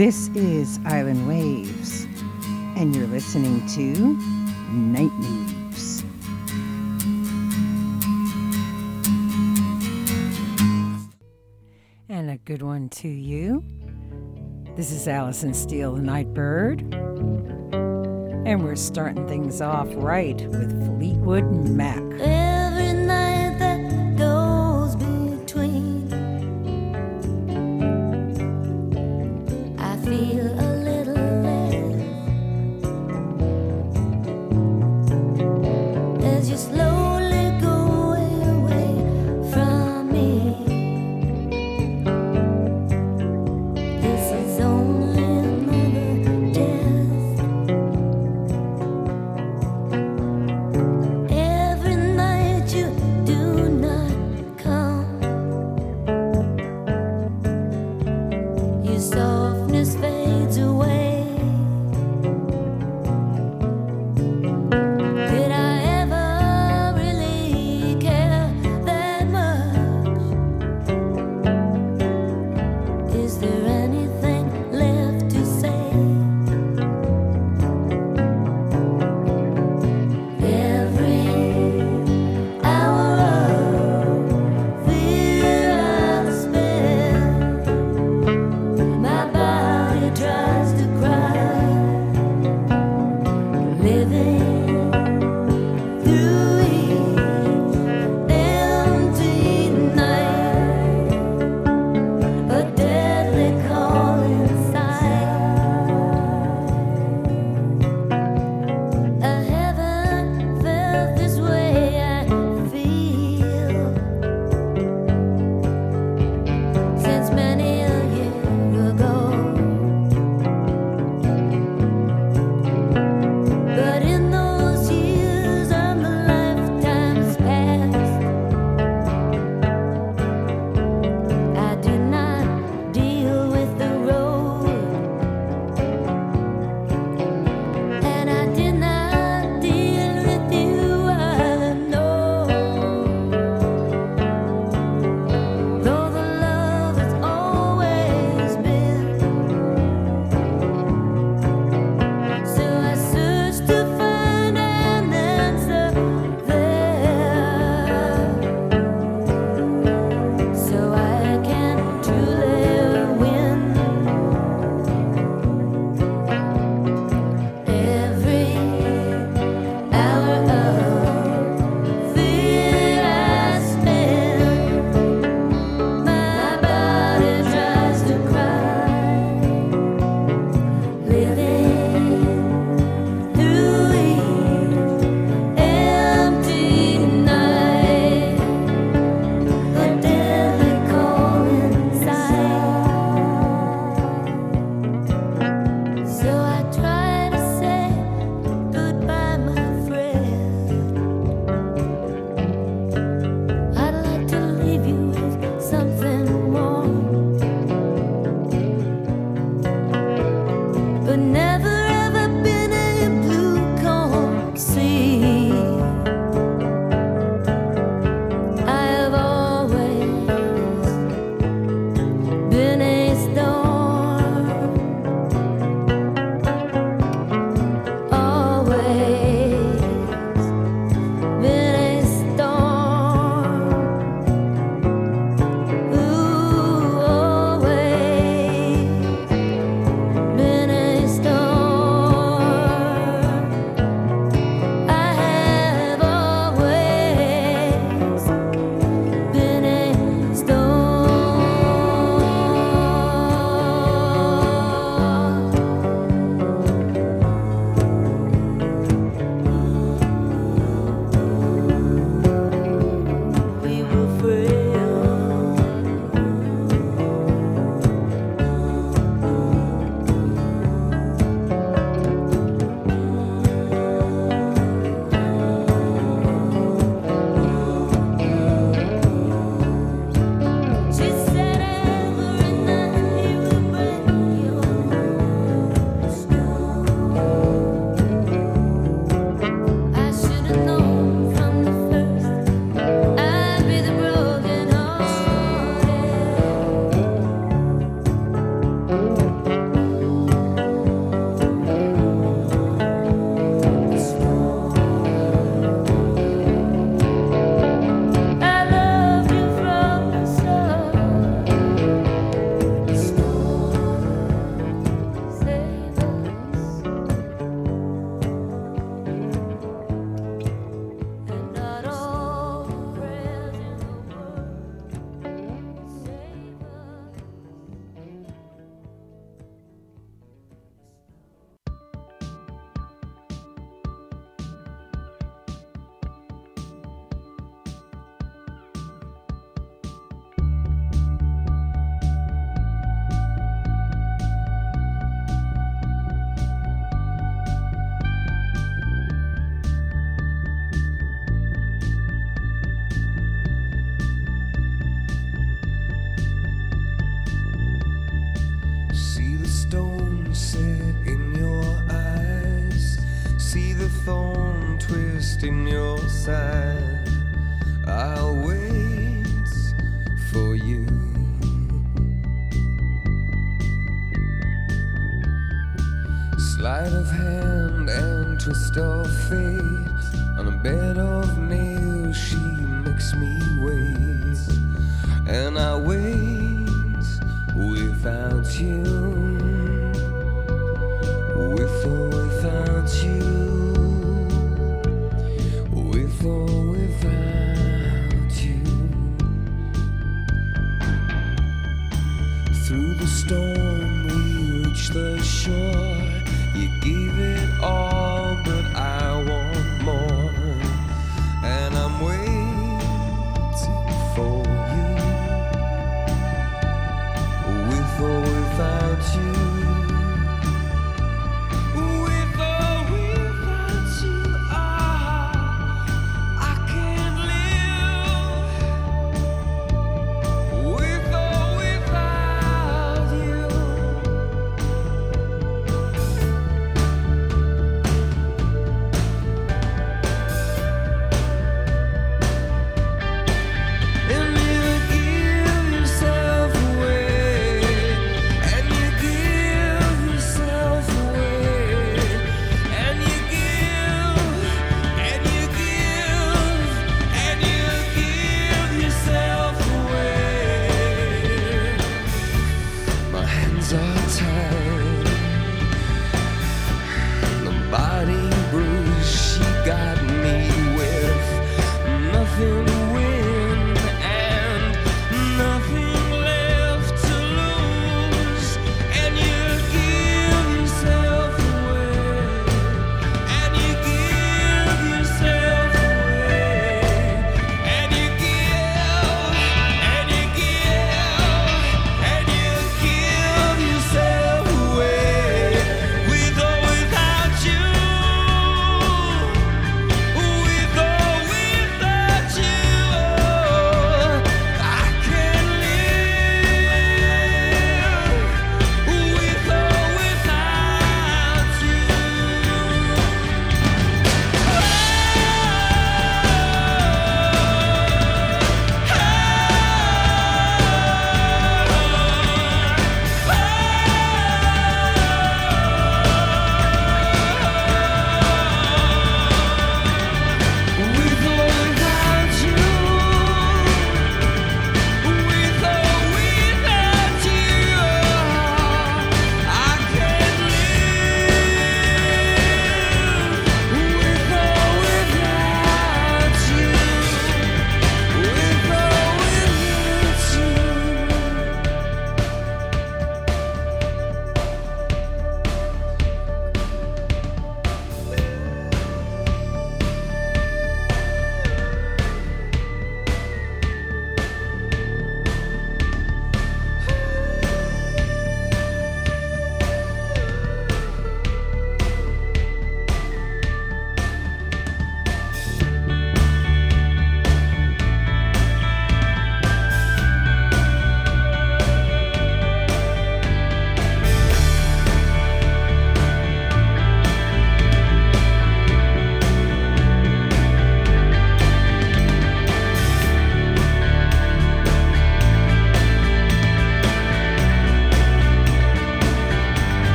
This is Island Waves, and you're listening to Night Moves. And a good one to you. This is Allyson Steele, the Nightbird. And we're starting things off right with Fleetwood Mac.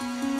We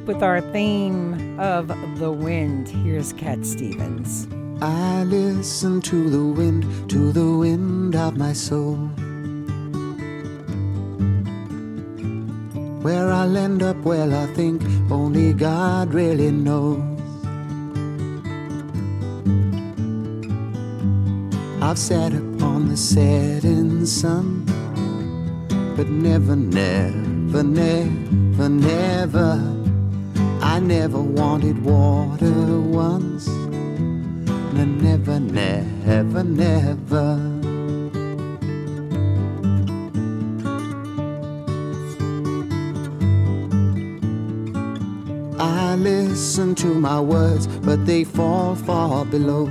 keep with our theme of the wind, here's Cat Stevens. I listen to the wind, to the wind of my soul. Where I'll end up, well, I think only God really knows. I've sat upon the setting sun, but never, never, never, never I never wanted water once. No, never, never, never. I listen to my words, but they fall far below.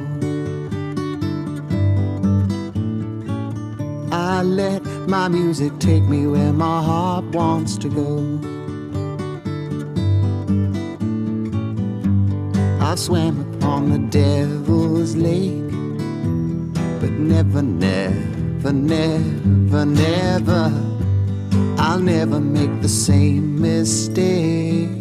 I let my music take me where my heart wants to go. I swam upon the devil's lake, but never, never, never, never, I'll never make the same mistake.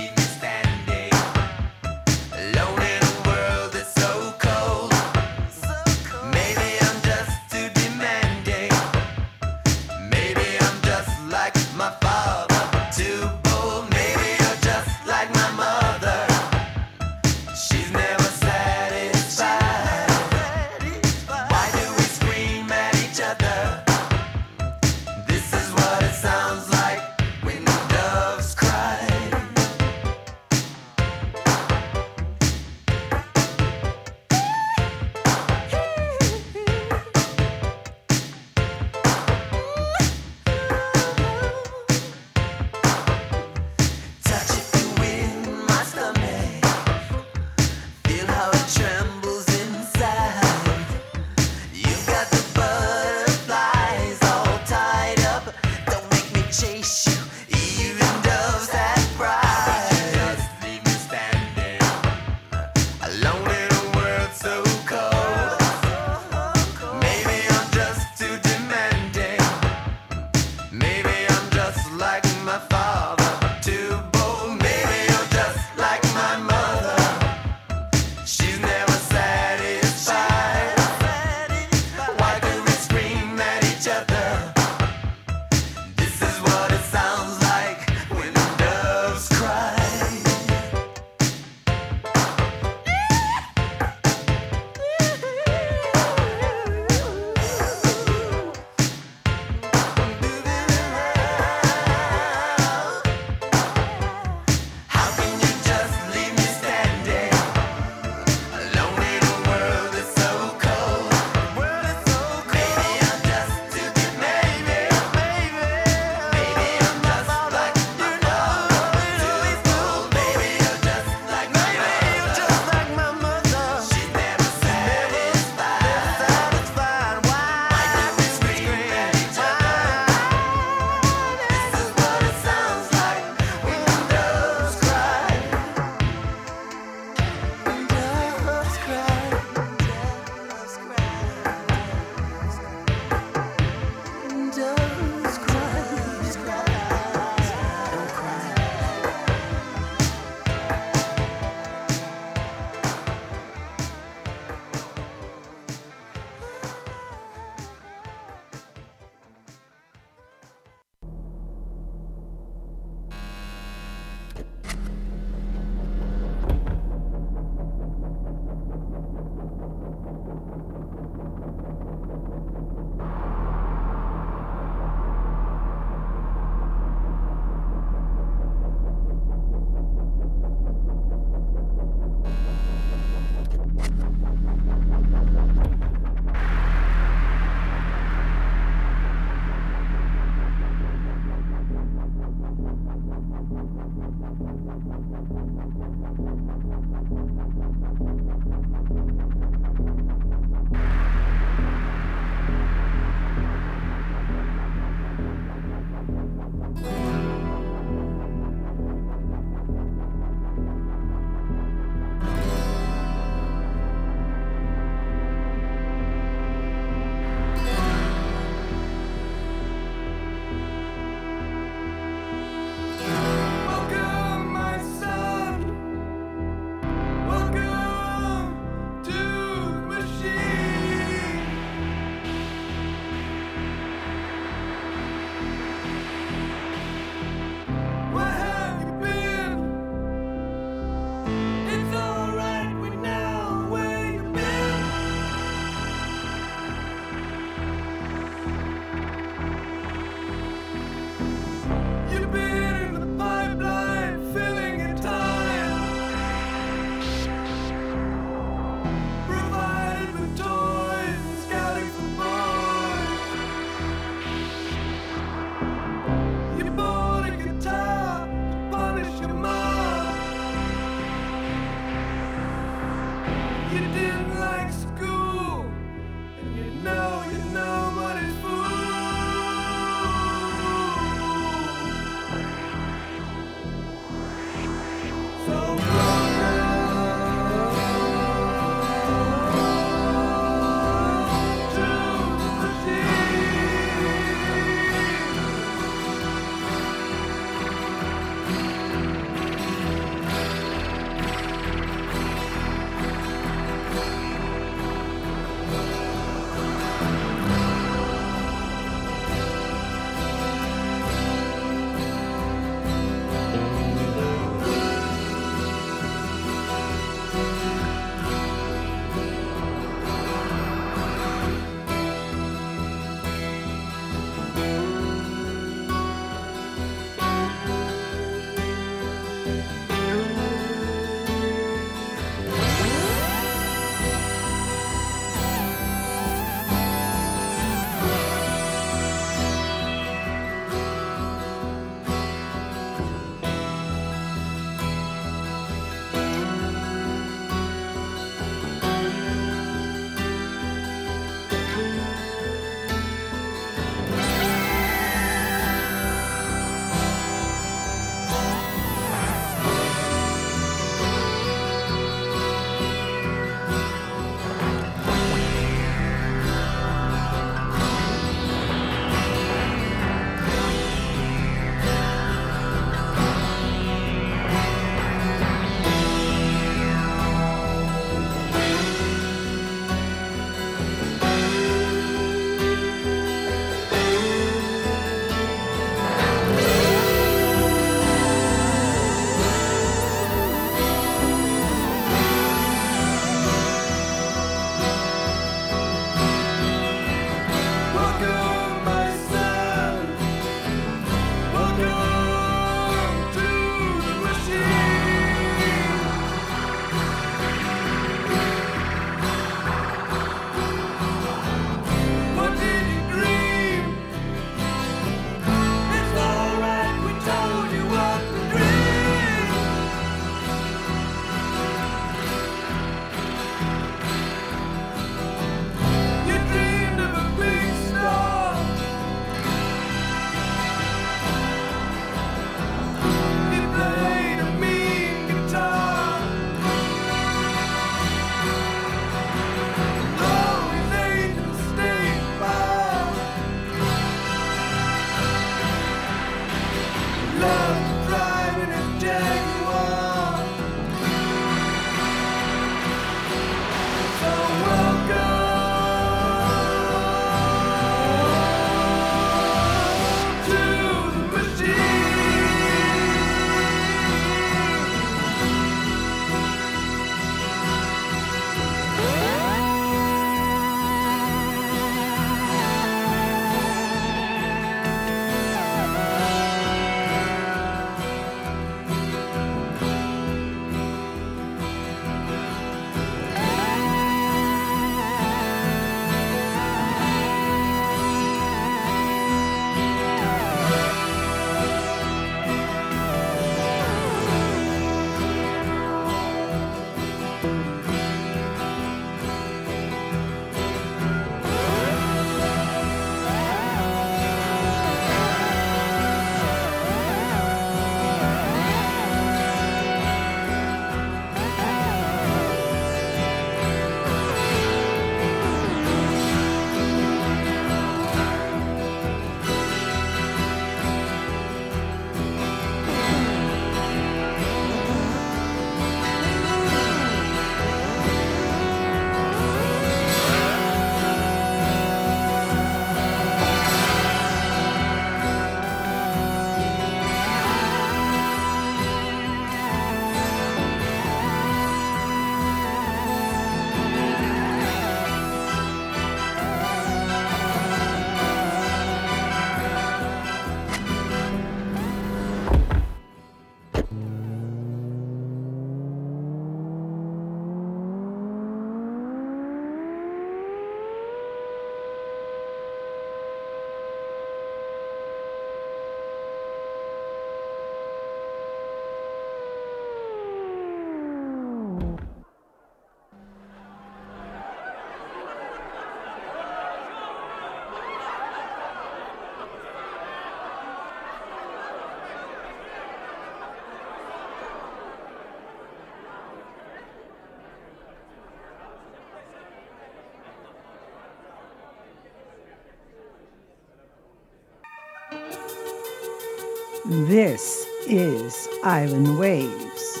This is Island Waves,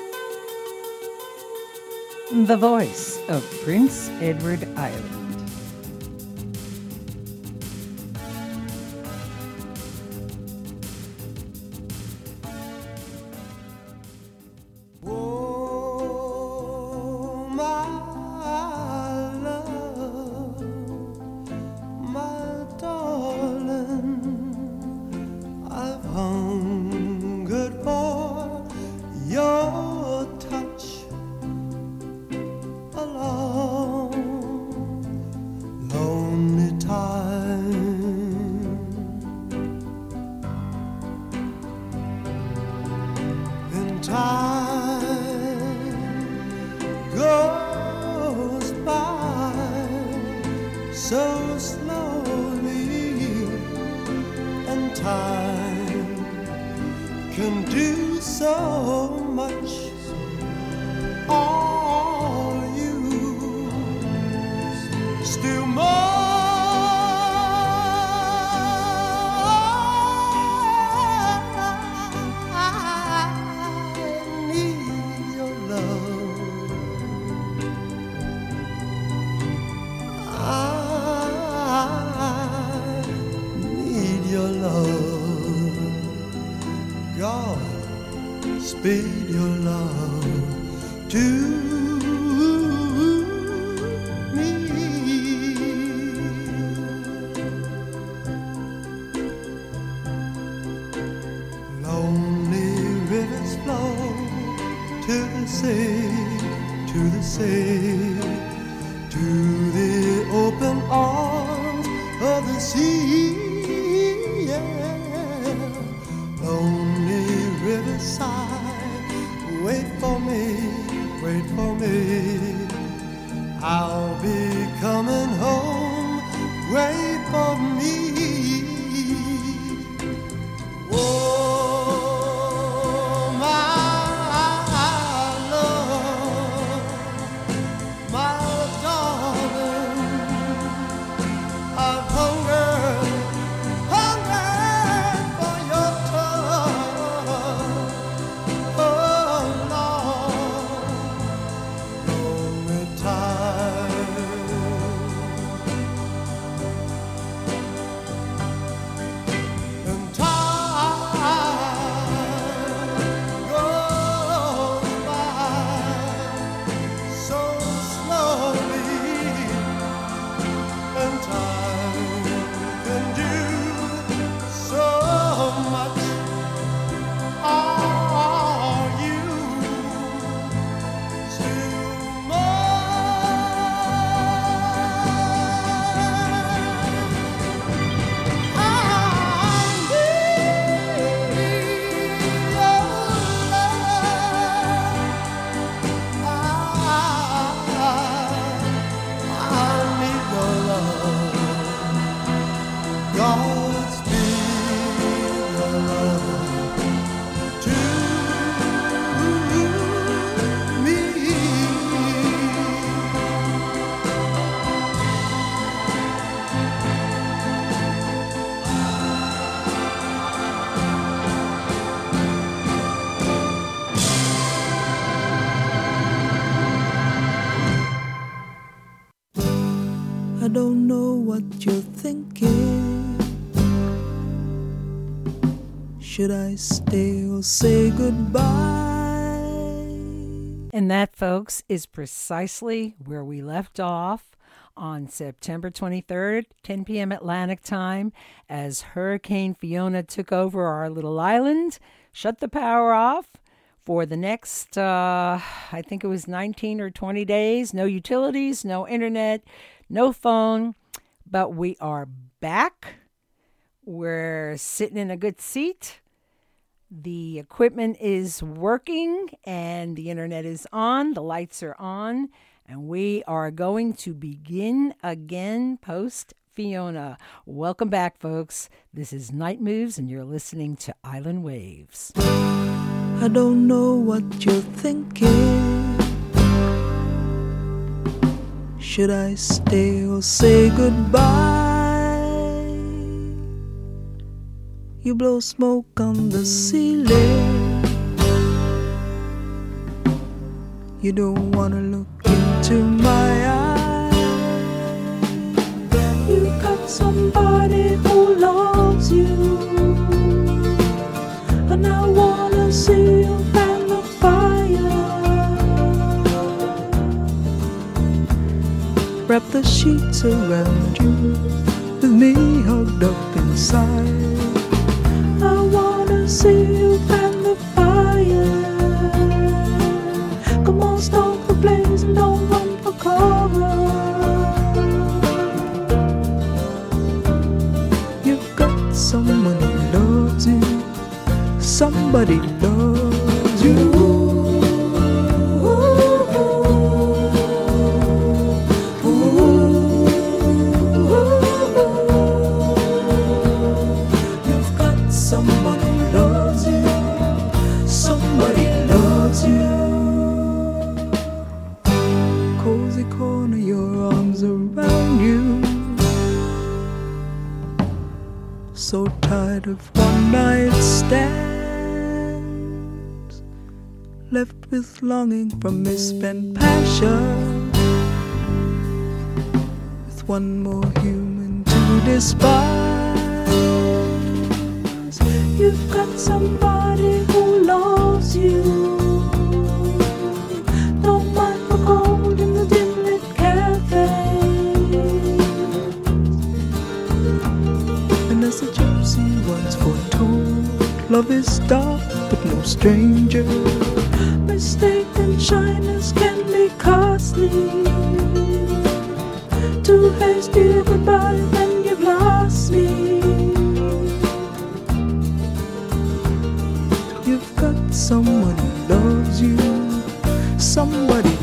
the voice of Prince Edward Island. Say goodbye? And that, folks, is precisely where we left off on September 23rd, 10 p.m. Atlantic time, as Hurricane Fiona took over our little island, shut the power off for the next, uh, I think it was 19 or 20 days. No utilities, no internet, no phone. But we are back. We're sitting in a good seat. The equipment is working and the internet is on, the lights are on, and we are going to begin again post Fiona. Welcome back, folks. This is Night Moves, and you're listening to Island Waves. I don't know what you're thinking. Should I stay or say goodbye? You blow smoke on the ceiling. You don't wanna look into my eyes. You got somebody who loves you, and I wanna see you fan the fire. Wrap the sheets around you, with me hugged up inside. The blaze and don't run for cover. You've got who loves you. Somebody loves of one night stands, left with longing from misspent passion, with one more human to despise. You've got somebody who loves you. Love is dark but no stranger. Mistaken shyness can be costly. Too hasty goodbye, then you've lost me. You've got someone who loves you. Somebody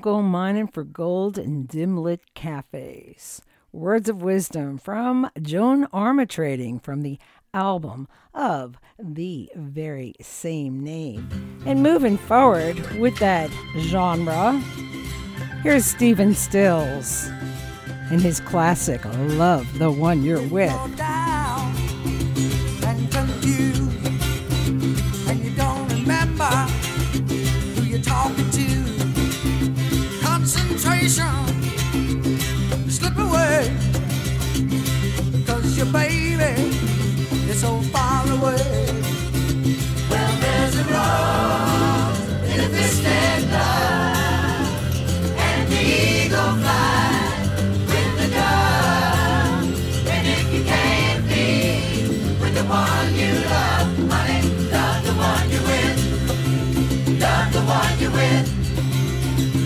Don't go mining for gold in dim lit cafes. Words of wisdom from Joan Armatrading from the album of the very same name. And moving forward with that genre, here's Stephen Stills and his classic Love the One You're With. Concentration slip away because your baby is so far away. Well, there's a rose in a distant love, and the eagle flies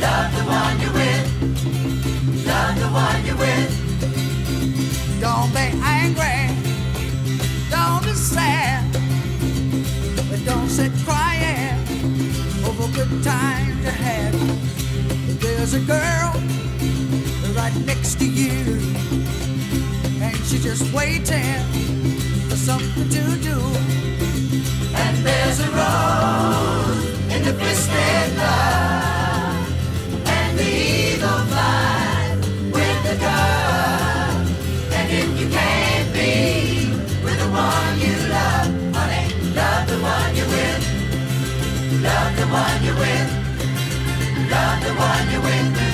Love the one you're with. Love the one you're with. Don't be angry. Don't be sad. But don't sit crying over good times you had. There's a girl right next to you and she's just waiting for something to do. And there's a rose in the twisted love, Love the one you're with. Love the one you're with.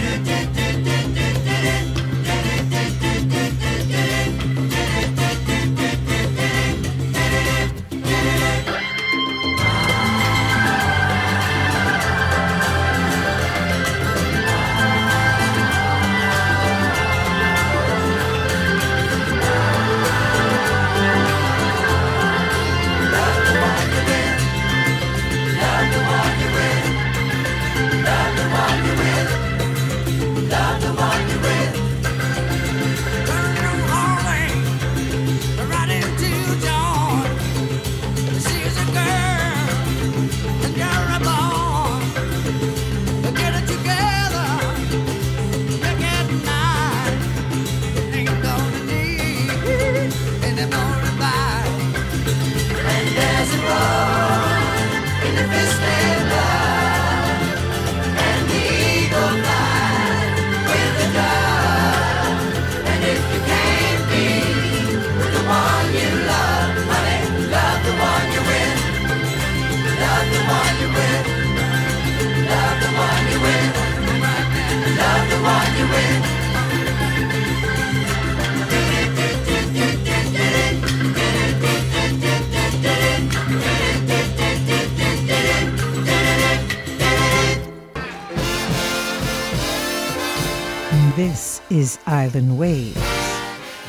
This is Island Waves.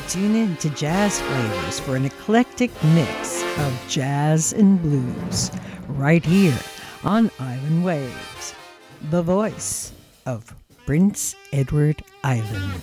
Tune in to Jazz Flavors for an eclectic mix of jazz and blues right here on Island Waves, the voice of Prince Edward Island.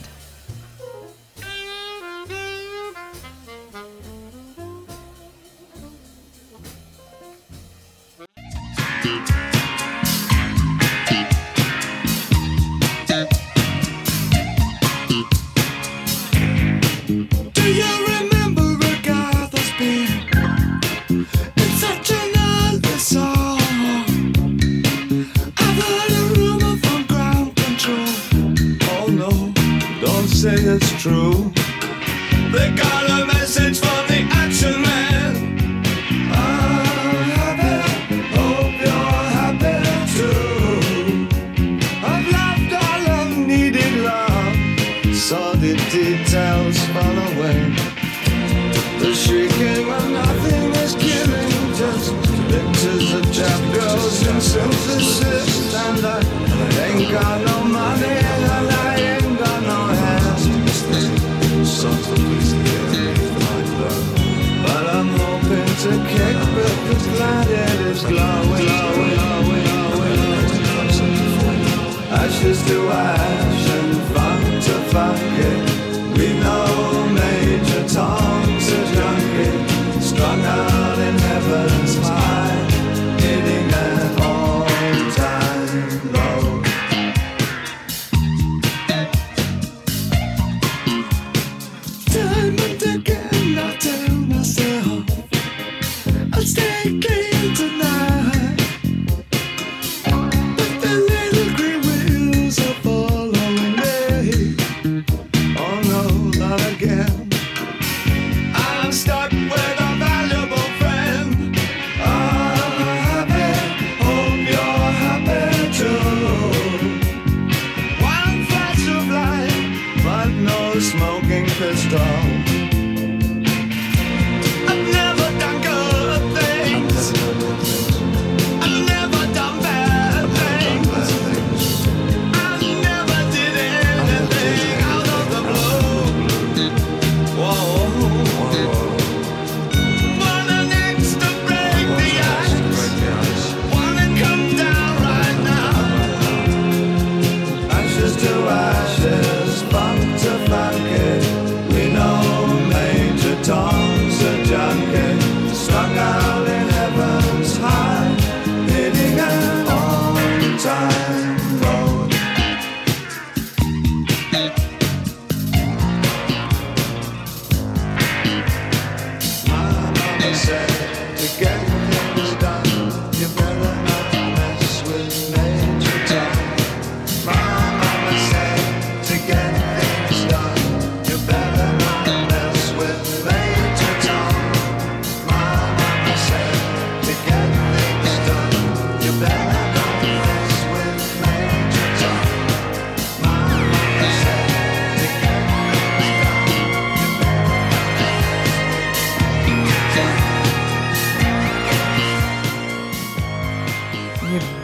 it's true. They got a away.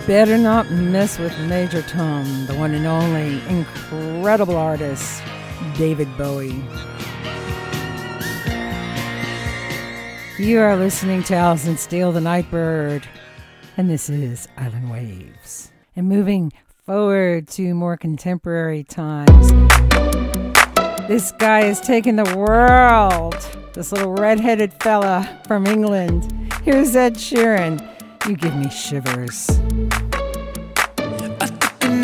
better not mess with Major Tom, the one and only incredible artist, David Bowie. You are listening to Allyson Steele, the Nightbird, and this is Island Waves. And moving forward to more contemporary times, this guy is taking the world. This little red-headed fella from England. Here's Ed Sheeran. You give me shivers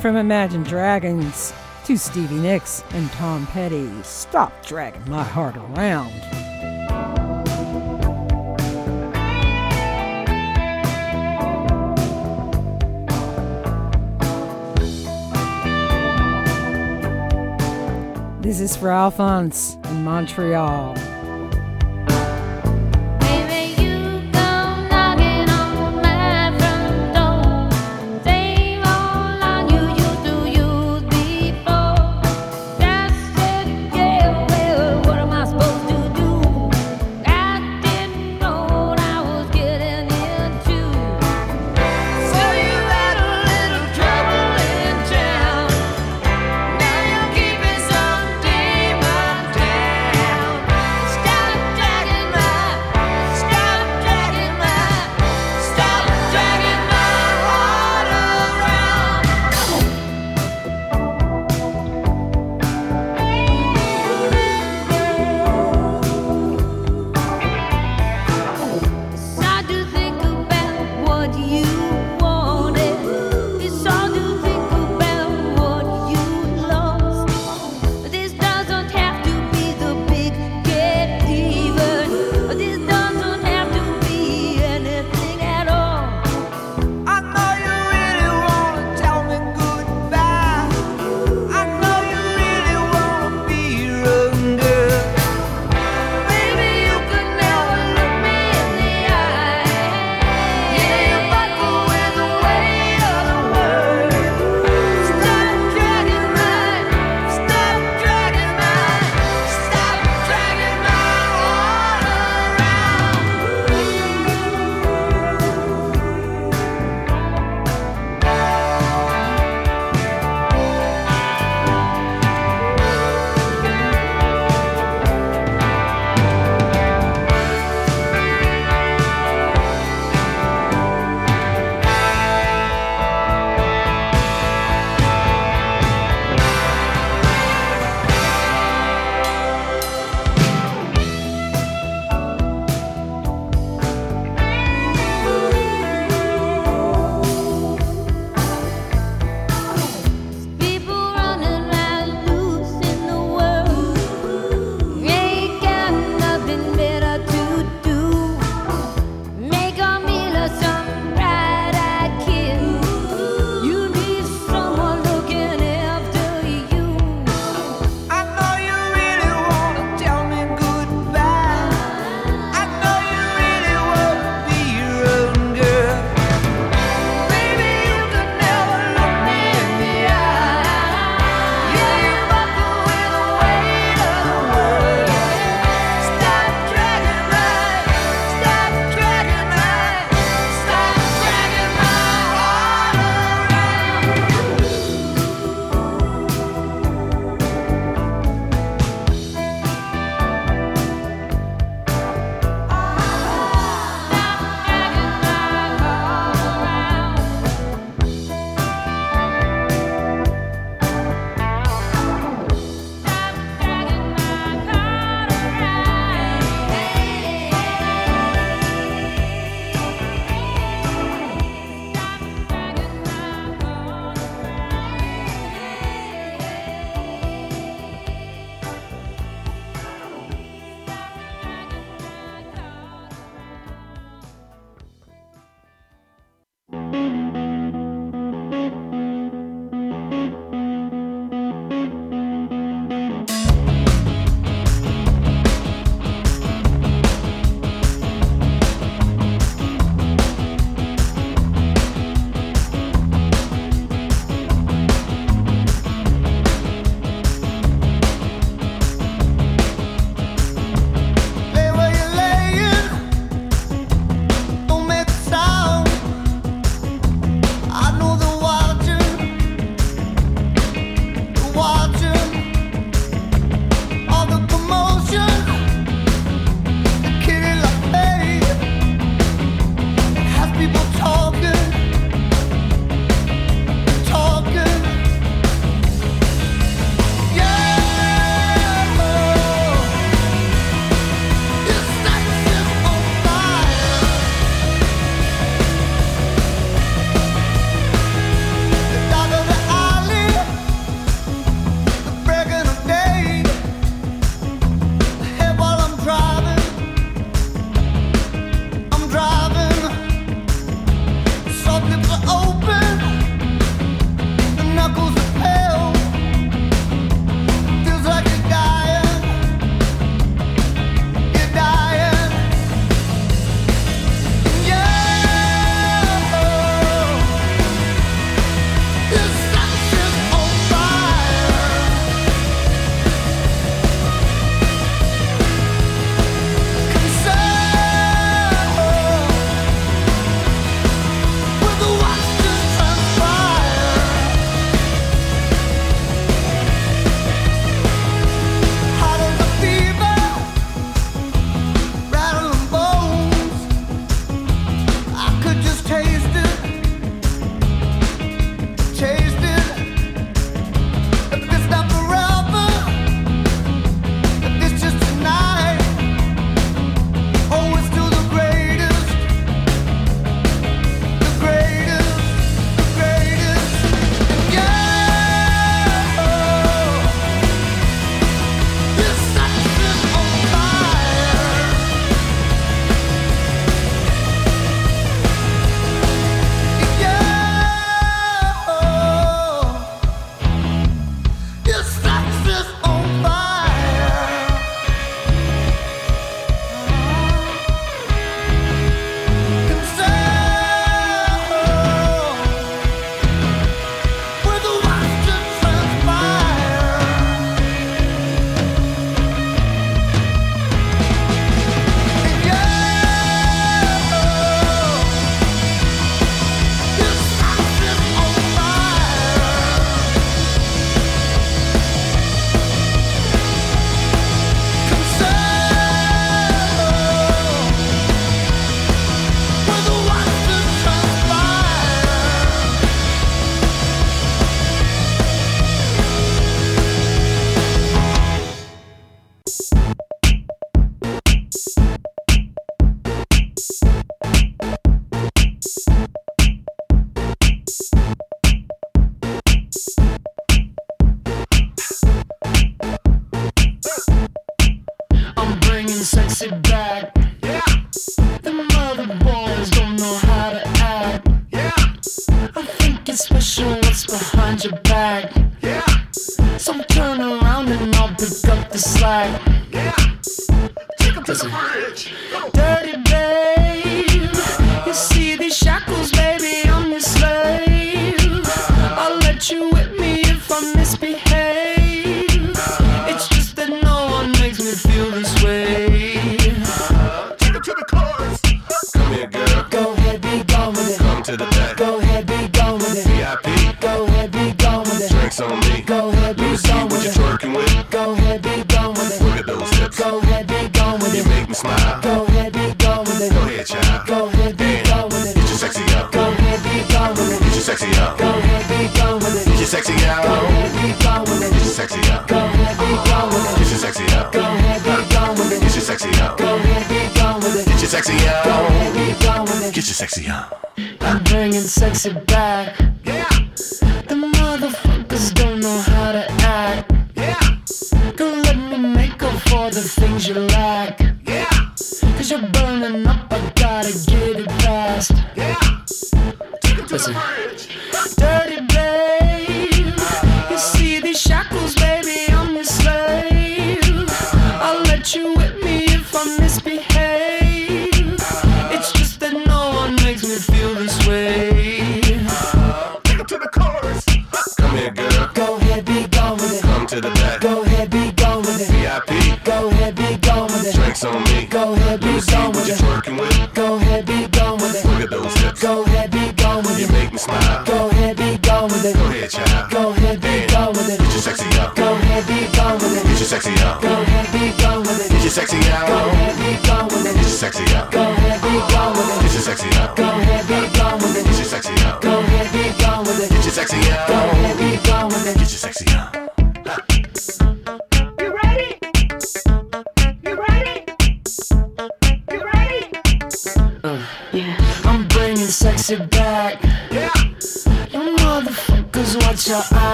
from Imagine Dragons to Stevie Nicks and Tom Petty. Stop dragging my heart around. This is for Alphonse in Montreal.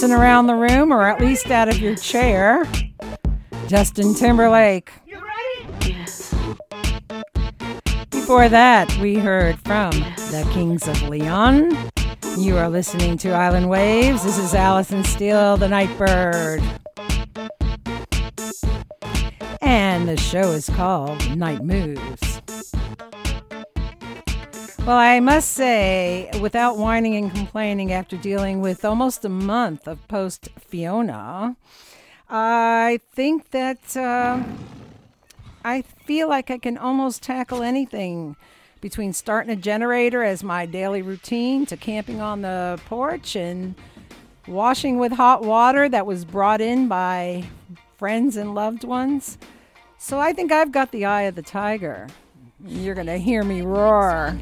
dancing around the room or at least out of your chair. Justin Timberlake. Before that, we heard from the Kings of Leon. You are listening to Island Waves. This is Allyson Steele, the Nightbird. And the show is called Night Moves. Well, I must say, without whining and complaining after dealing with almost a month of post Fiona, I think that uh, I feel like I can almost tackle anything between starting a generator as my daily routine to camping on the porch and washing with hot water that was brought in by friends and loved ones. So I think I've got the eye of the tiger. You're going to hear me roar.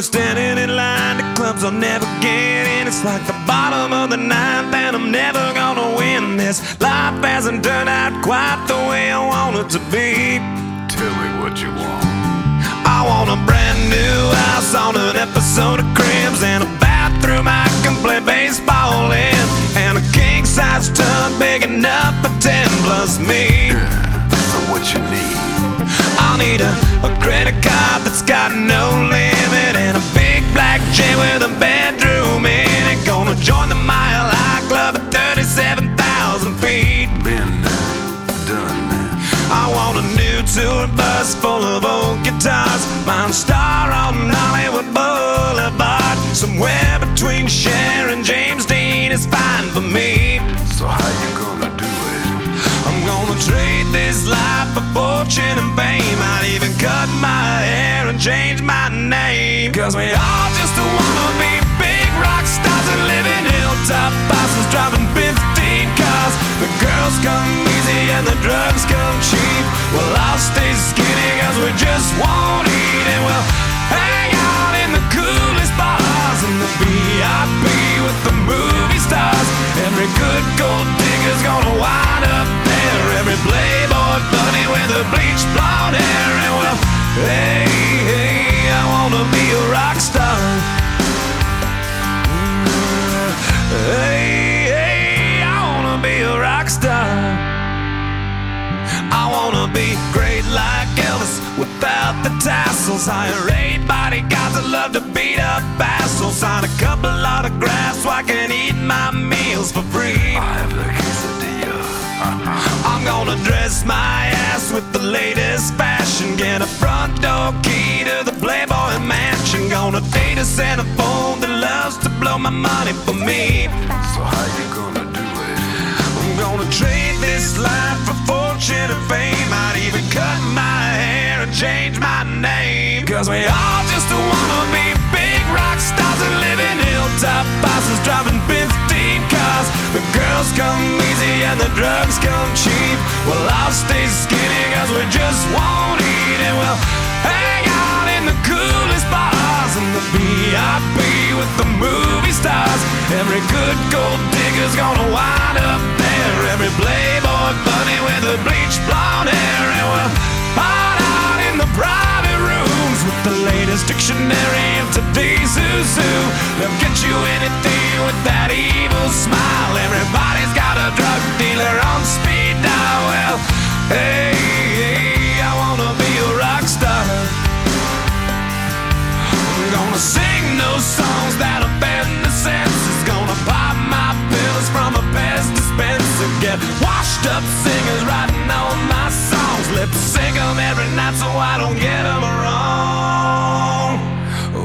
Through standing in line to clubs I'll never get in. It's like the bottom of the ninth, and I'm never gonna win this. Life hasn't turned out quite the way I want it to be. Tell me what you want. I want a brand new house on an episode of Cribs and a bathroom I can play baseball in, and a king size tub big enough for ten plus me. So what you need? I'll need a, a credit card that's got no limit with a bedroom in it. Gonna join the Mile High Club at 37,000 feet. Been done that. I want a new tour bus full of old guitars. Mine star on Hollywood Boulevard. Somewhere between Cher fortune and fame. I'd even cut my hair and change my name. Cause we all just wanna be big rock stars and live in hilltop bosses driving 15 cars. The girls come easy and the drugs come cheap. Well, I'll stay skinny cause we just won't eat and we'll hang out in the coolest bars in the VIP with the movie stars. Every good gold digger's gonna wind up there. Every playboy bunny with the bleached blonde hair. And well, hey, hey, I wanna be a rock star. Mm, hey, hey, I wanna be a rock star. I wanna be great like Elvis without the tassels. Hire eight bodyguards that love to beat up assholes. Sign a couple autographs so I can eat my meals for free. I have the quesadilla. I'm gonna dress my ass with the latest fashion. Get a front door key to the Playboy mansion. Gonna date a Santa phone that loves to blow my money for me. So how you gonna do it? I'm gonna trade this life for fortune and fame. I'd even cut my hair and change my name. Cause we all just wanna be big rock stars and live in hilltop bosses driving 15 cars. The girls come easy and the drugs come cheap. Well, I'll stay skinny cause we just won't eat and we'll hang out in the coolest bars in the VIP with the movie stars. Every good gold digger's gonna wind up hair. And we'll hide out in the private rooms with the latest dictionary of today's who's who. They'll get you anything with that evil smile. Everybody's got a drug dealer on speed dial. Well, hey, hey I wanna be a rock star. I'm gonna sing those songs that offend the senses. Get washed up singers writing all my songs. Lip sync 'em every night so I don't get 'em wrong.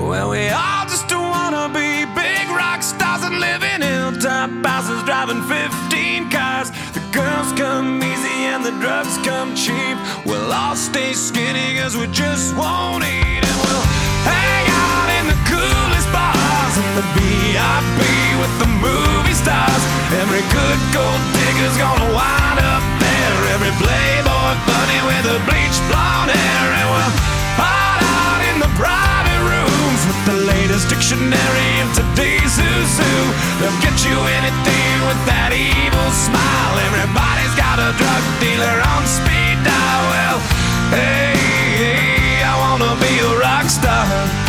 Well, we all just wanna be big rock stars and live in hilltop houses driving 15 cars. The girls come easy and the drugs come cheap. We'll all stay skinny cause we just won't eat and we'll hang out in the coolest bars in the VIP with the movie stars. Every good gold digger's gonna wind up there. Every playboy bunny with a bleached blonde hair and we'll hide out in the private rooms with the latest dictionary of today's who's who. They'll get you anything with that evil smile. Everybody's got a drug dealer on speed dial. Well, hey, hey I wanna be a rock star.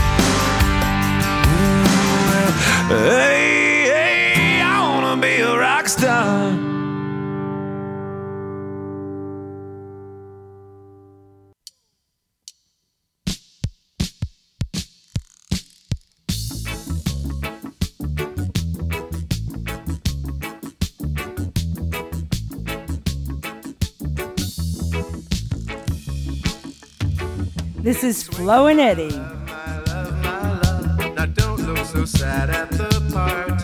Hey, hey, I wanna be a rock star. This is Flo and Eddie. So sad at the party.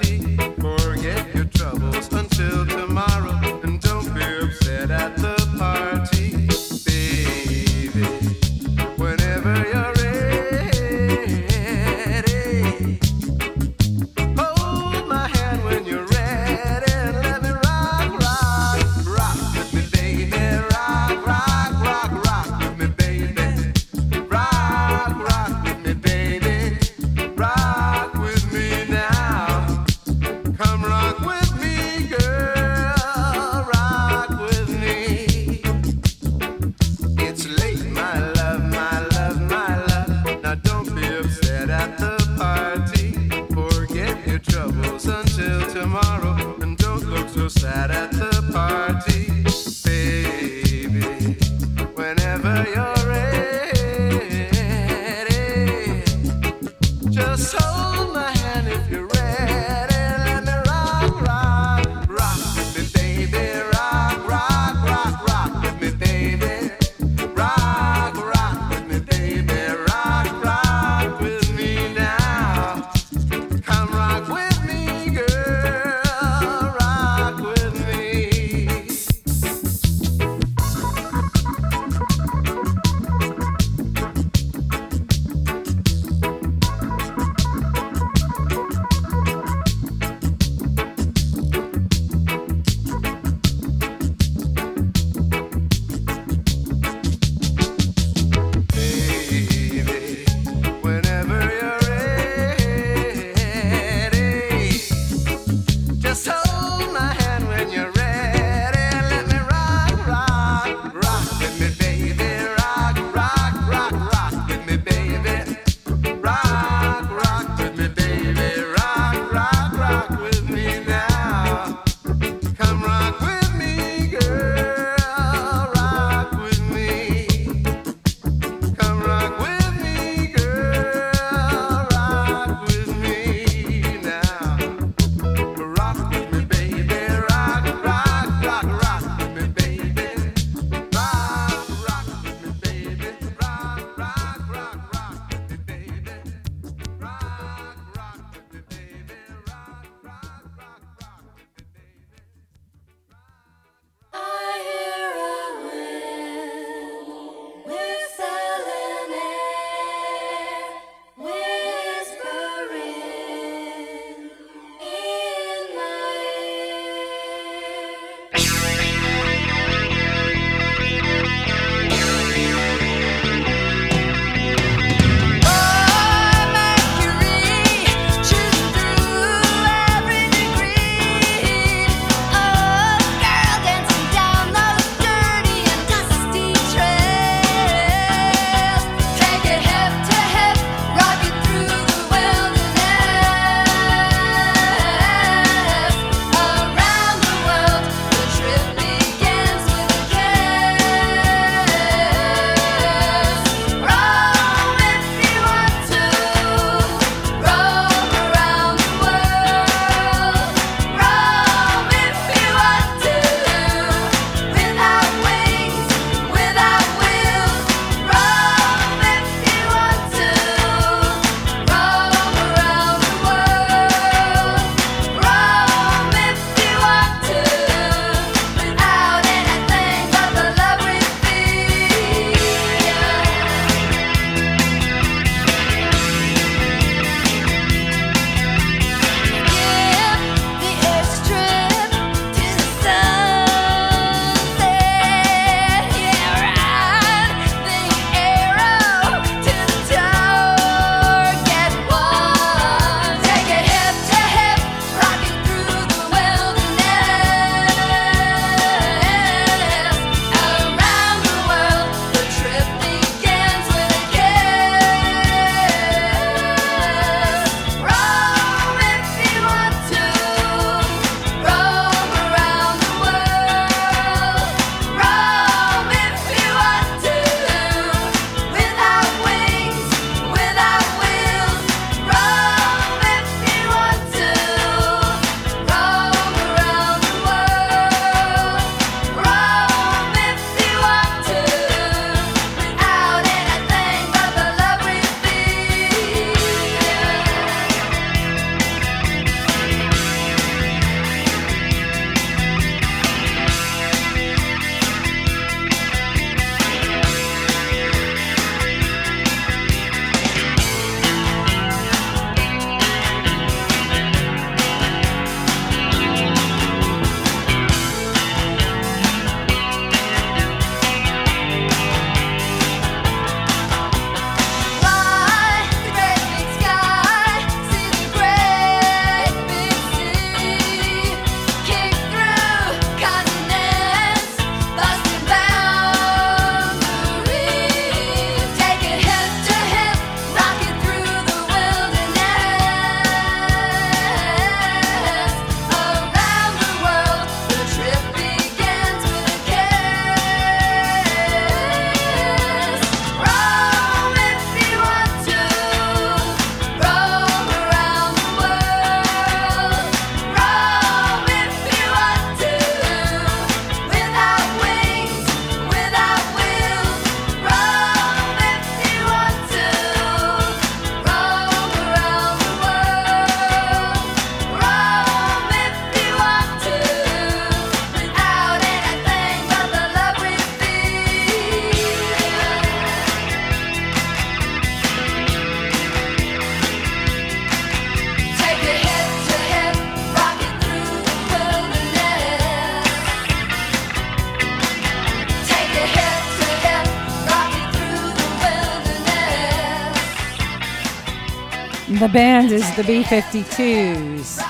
the B 52s.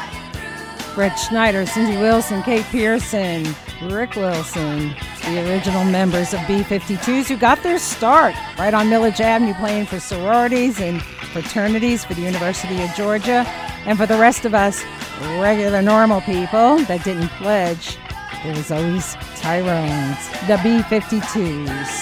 Fred Schneider, Cindy Wilson, Kate Pierson, Rick Wilson, the original members of B 52s who got their start right on Milledge Avenue playing for sororities and fraternities for the University of Georgia. And for the rest of us, regular normal people that didn't pledge, there was always Tyrone's, the B 52s.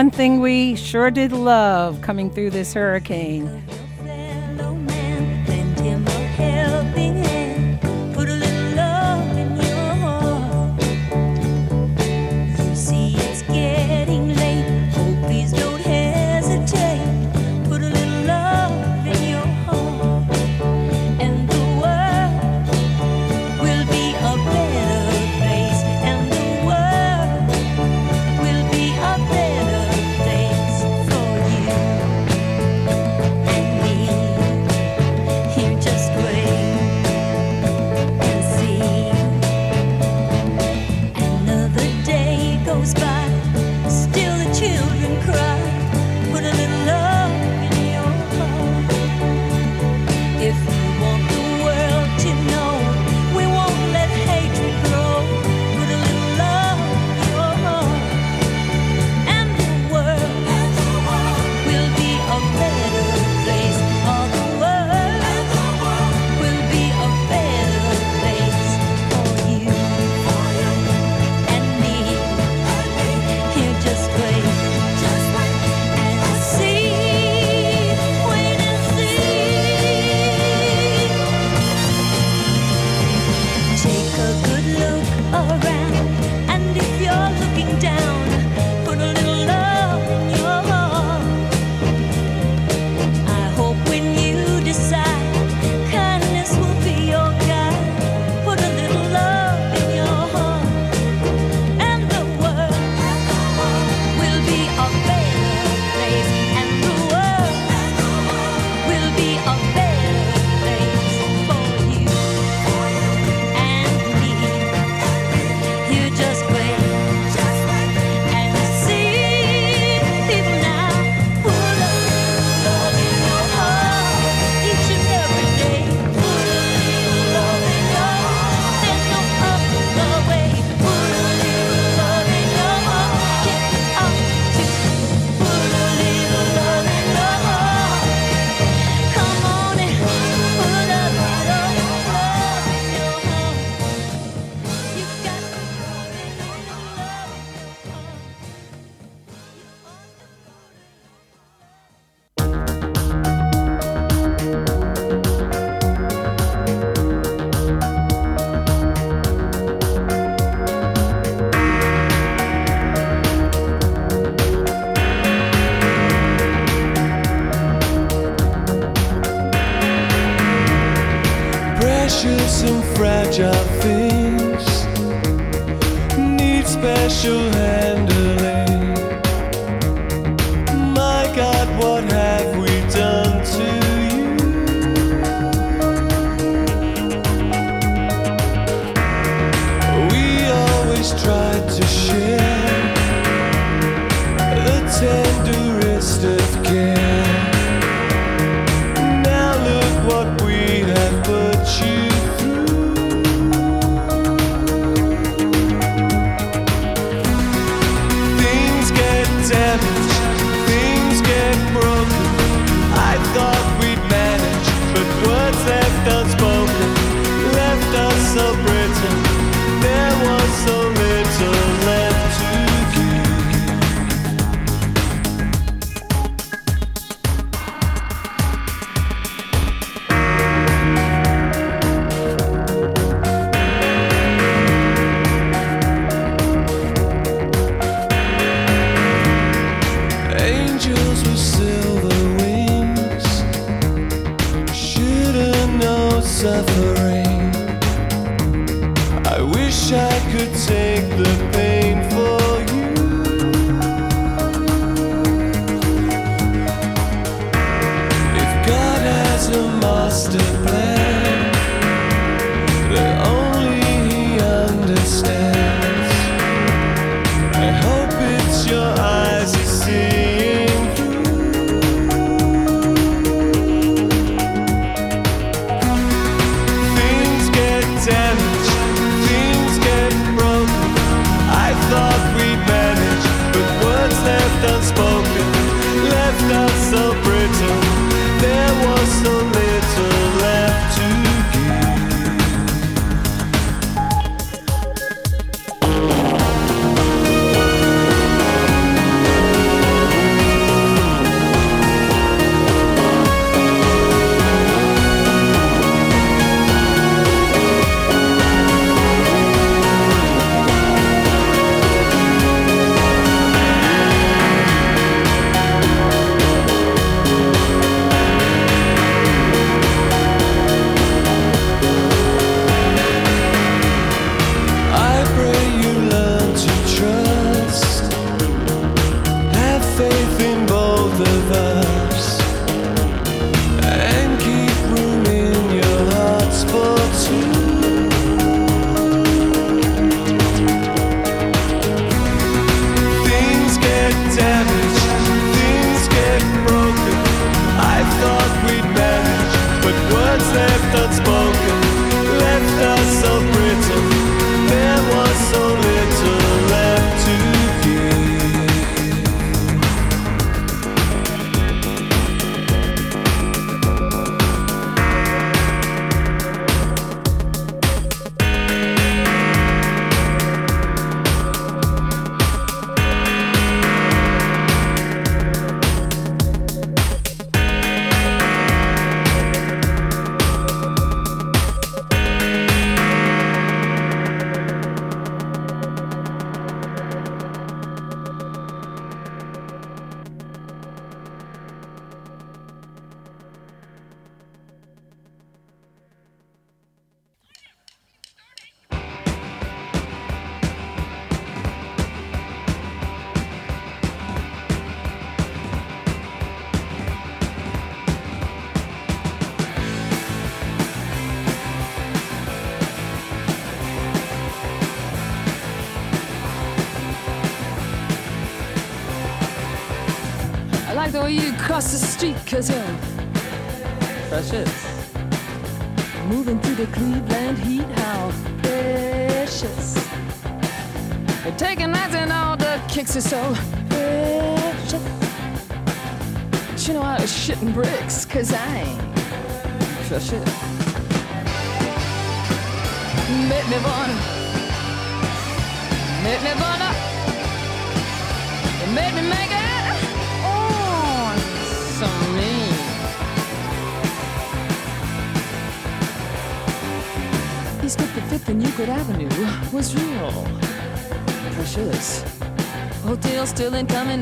one thing we sure did love coming through this hurricane.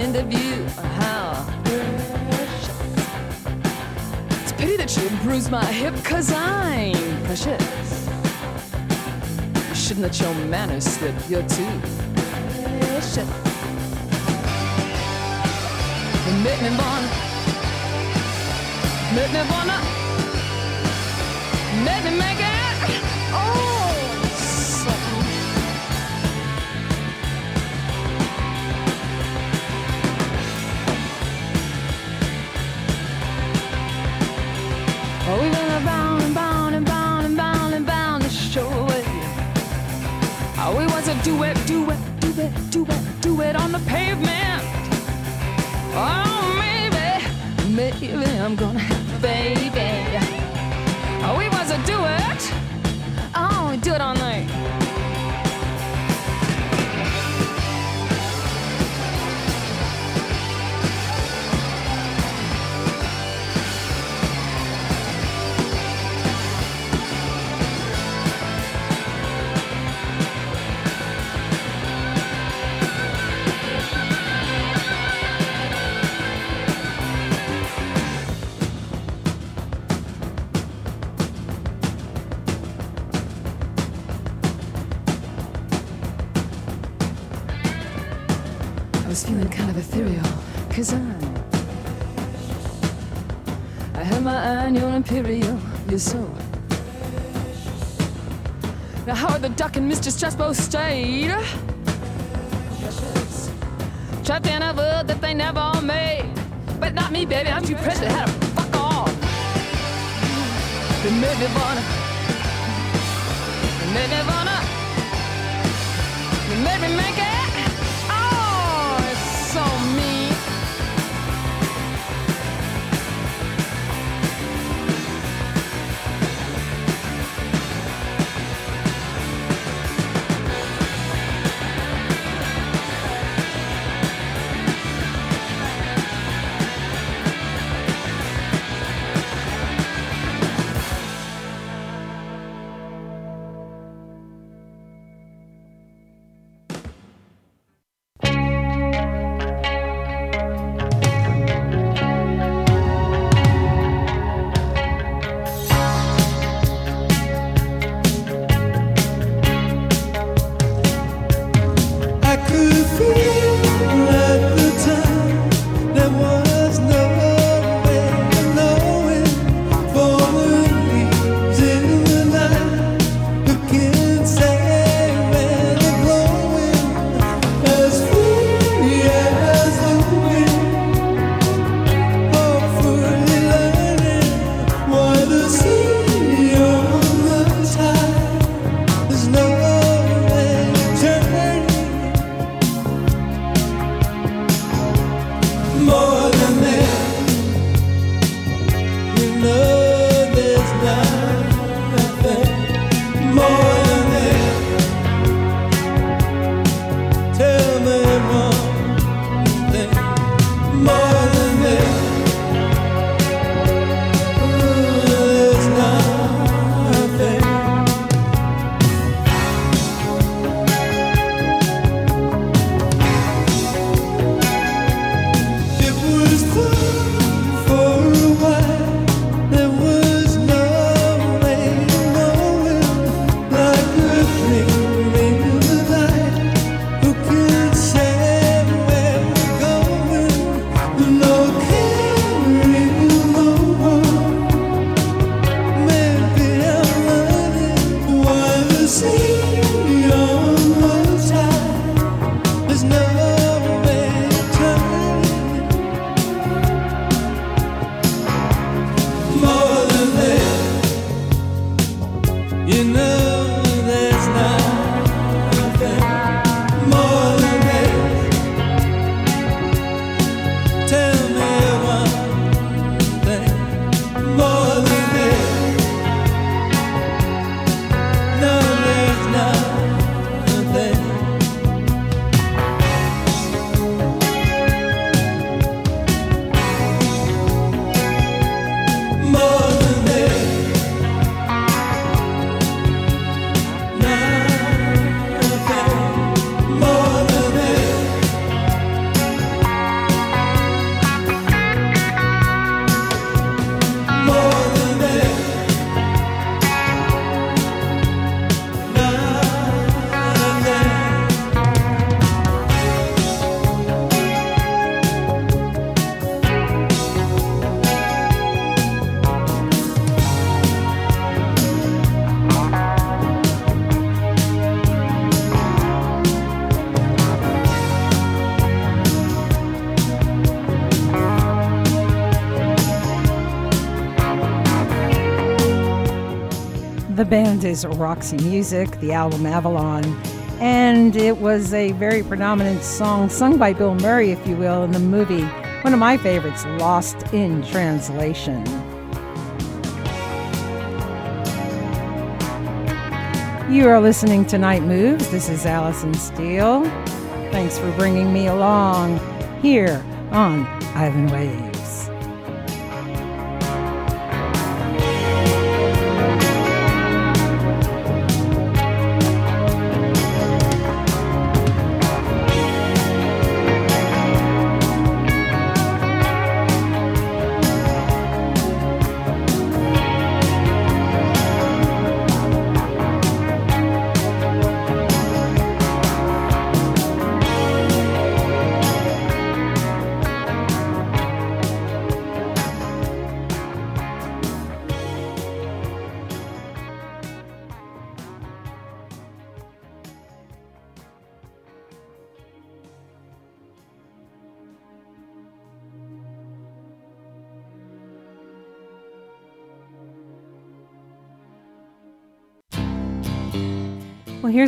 In the view. baby. Oh, wanna do it. Oh, do it all night. shine your imperial, you're so. Now, Howard the Duck and Mr. Stress both stayed. Trapped in a world that they never made. But not me, baby, I'm too precious. How to fuck off. They made me wanna. They made me wanna. They made me make it. Is Roxy Music, the album Avalon, and it was a very predominant song sung by Bill Murray, if you will, in the movie. One of my favorites, Lost in Translation. You are listening to Night Moves. This is Allison Steele. Thanks for bringing me along here on Island Waves.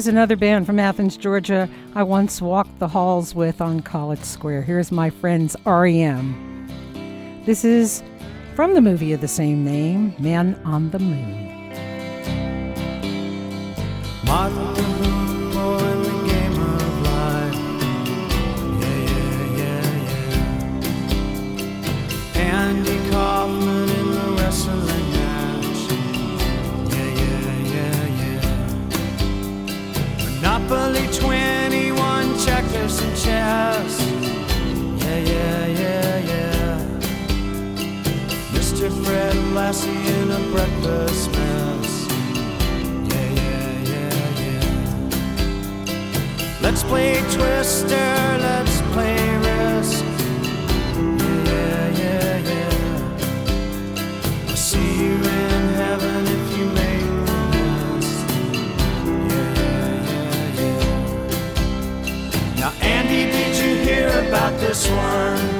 Here's another band from Athens, Georgia. I once walked the halls with on College Square. Here's my friends REM. This is from the movie of the same name, Man on the Moon. Monopoly 21 checkers and chess. Yeah, yeah, yeah, yeah. Mr. Fred Lassie in a breakfast mess. Yeah, yeah, yeah, yeah. Let's play Twister, let's about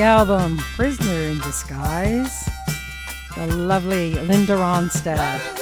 The album Prisoner in Disguise, the lovely Linda Ronstadt.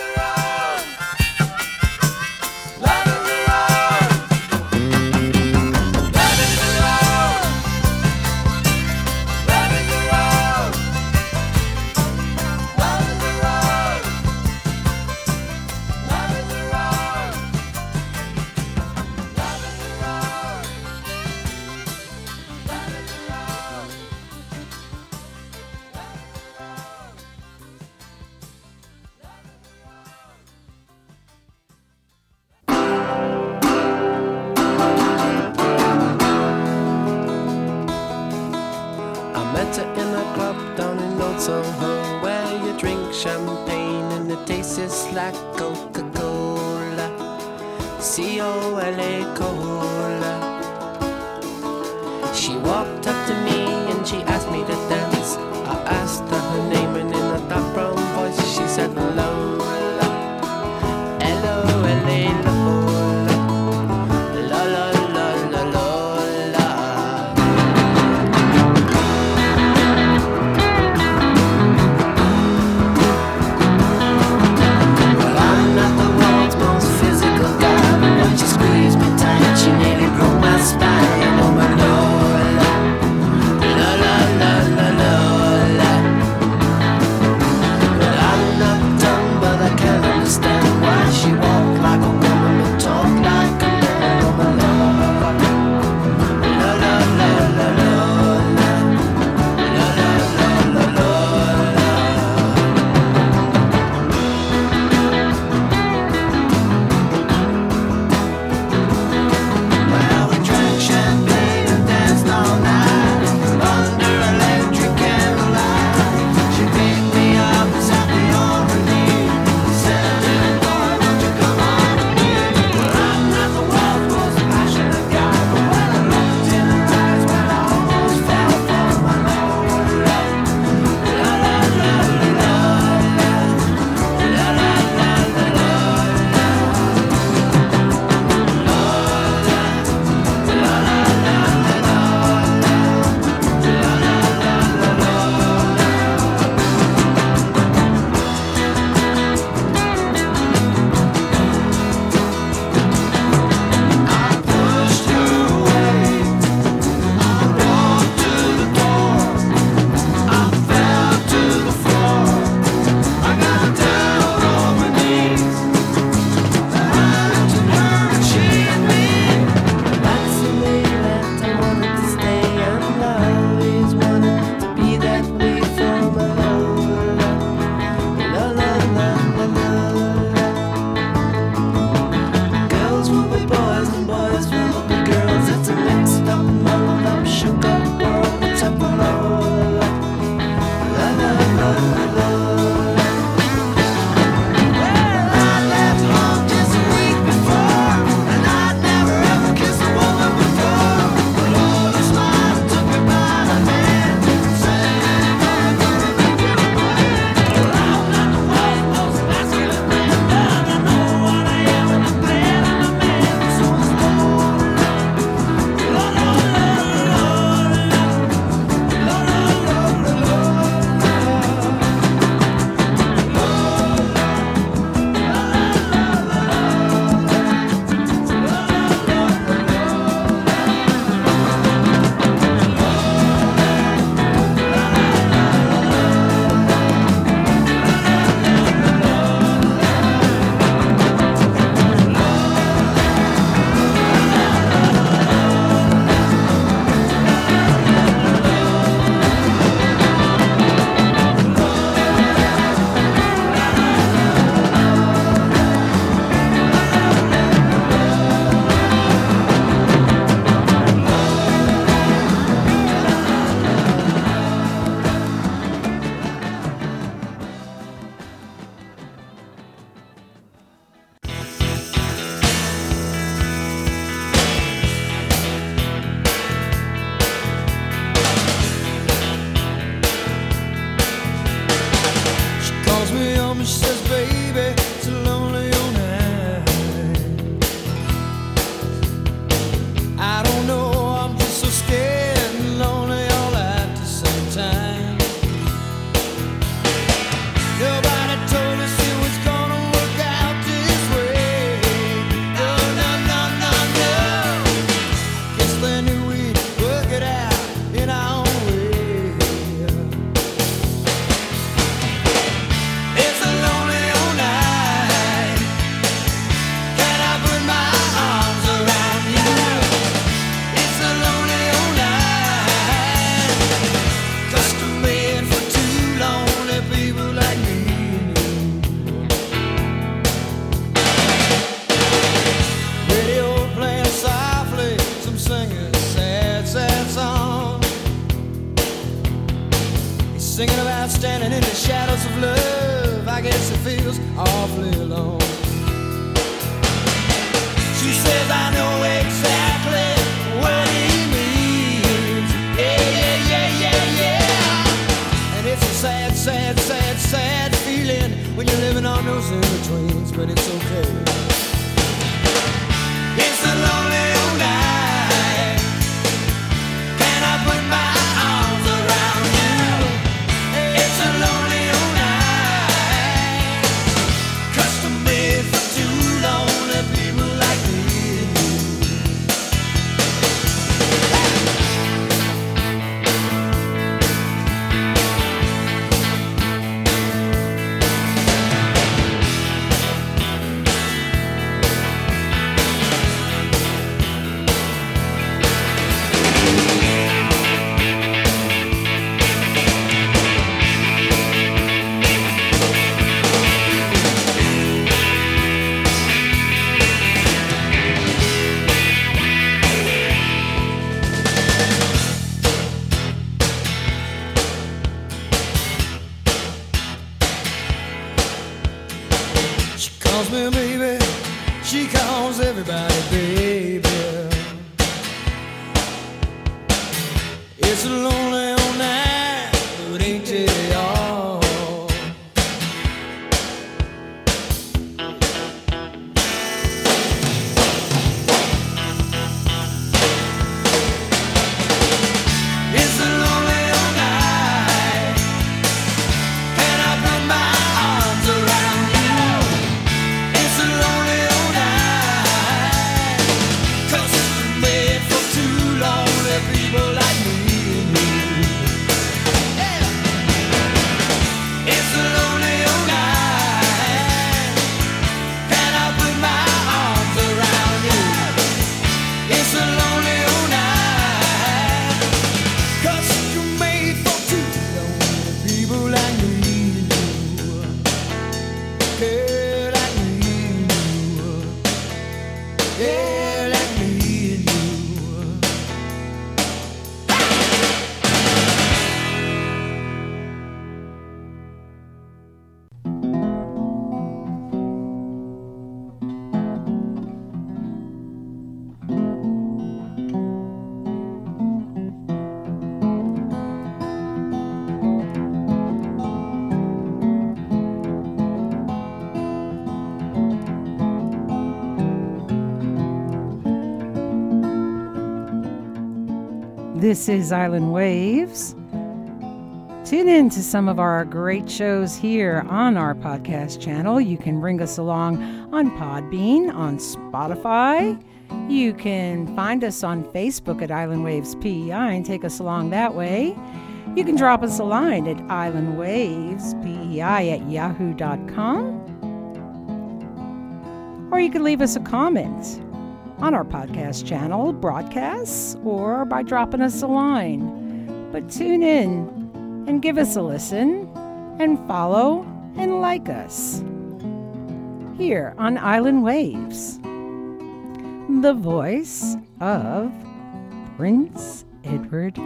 This is Island Waves. Tune in to some of our great shows here on our podcast channel. You can bring us along on Podbean, on Spotify. You can find us on Facebook at Island Waves PEI and take us along that way. You can drop us a line at islandwavespei at yahoo.com. Or you can leave us a comment on our podcast channel, broadcasts, or by dropping us a line. But tune in and give us a listen and follow and like us here on Island Waves, the voice of Prince Edward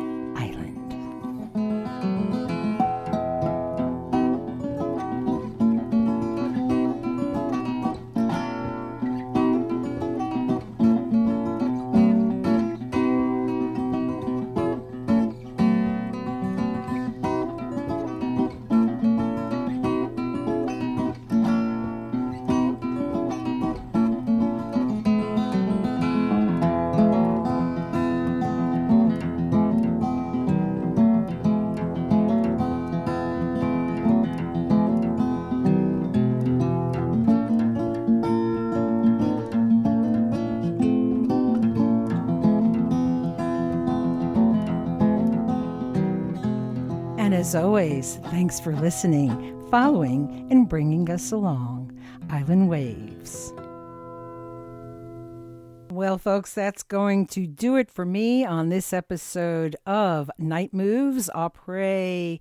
as always, thanks for listening, following, and bringing us along. Island Waves. Well, folks, that's going to do it for me on this episode of Night Moves Après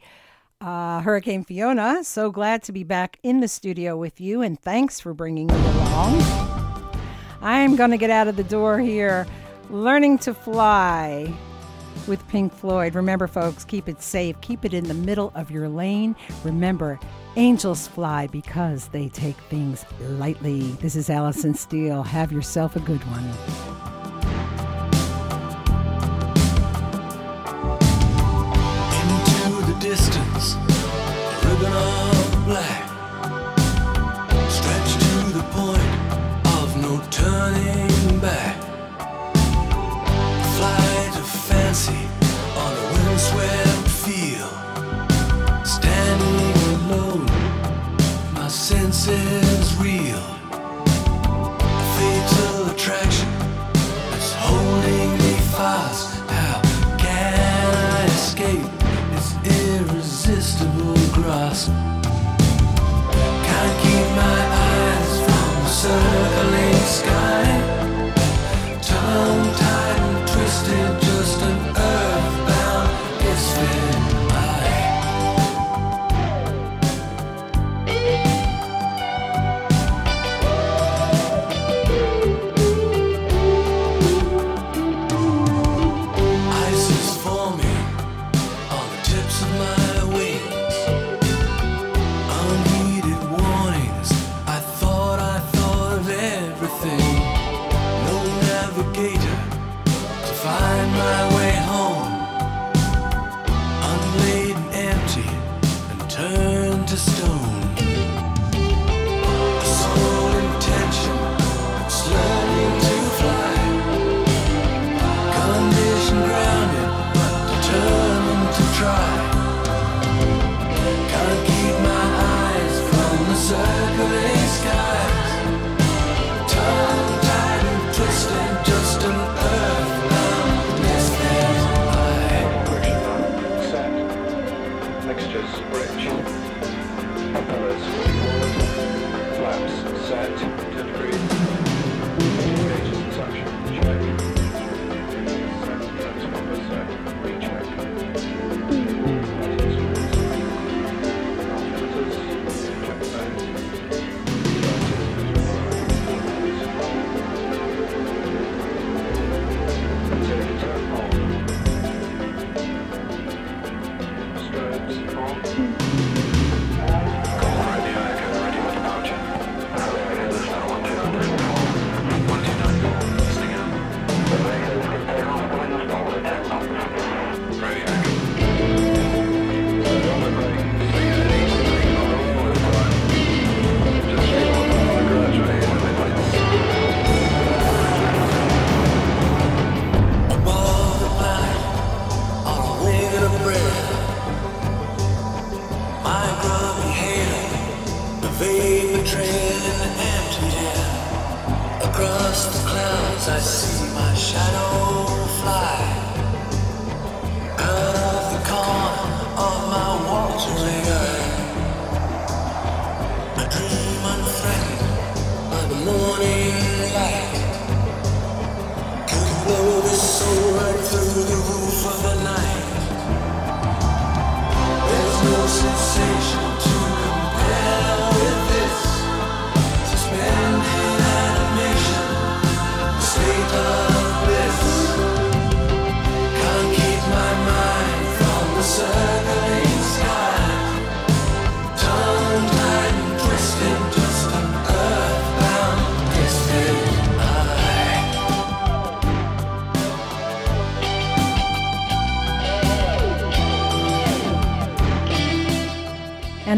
uh, Hurricane Fiona. So glad to be back in the studio with you, and thanks for bringing me along. I'm going to get out of the door here learning to fly with Pink Floyd. Remember, folks, keep it safe, keep it in the middle of your lane. Remember, angels fly because they take things lightly. This is Allison Steele. Have yourself a good one. distance, ribbon of black, to the point of no turning back fancy on a windswept field. Standing alone, my senses reel. A fatal attraction is holding me fast. How can I escape its irresistible grasp?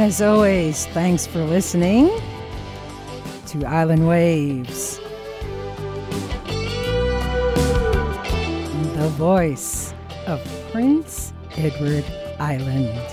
As always, thanks for listening to Island Waves, the voice of Prince Edward Island.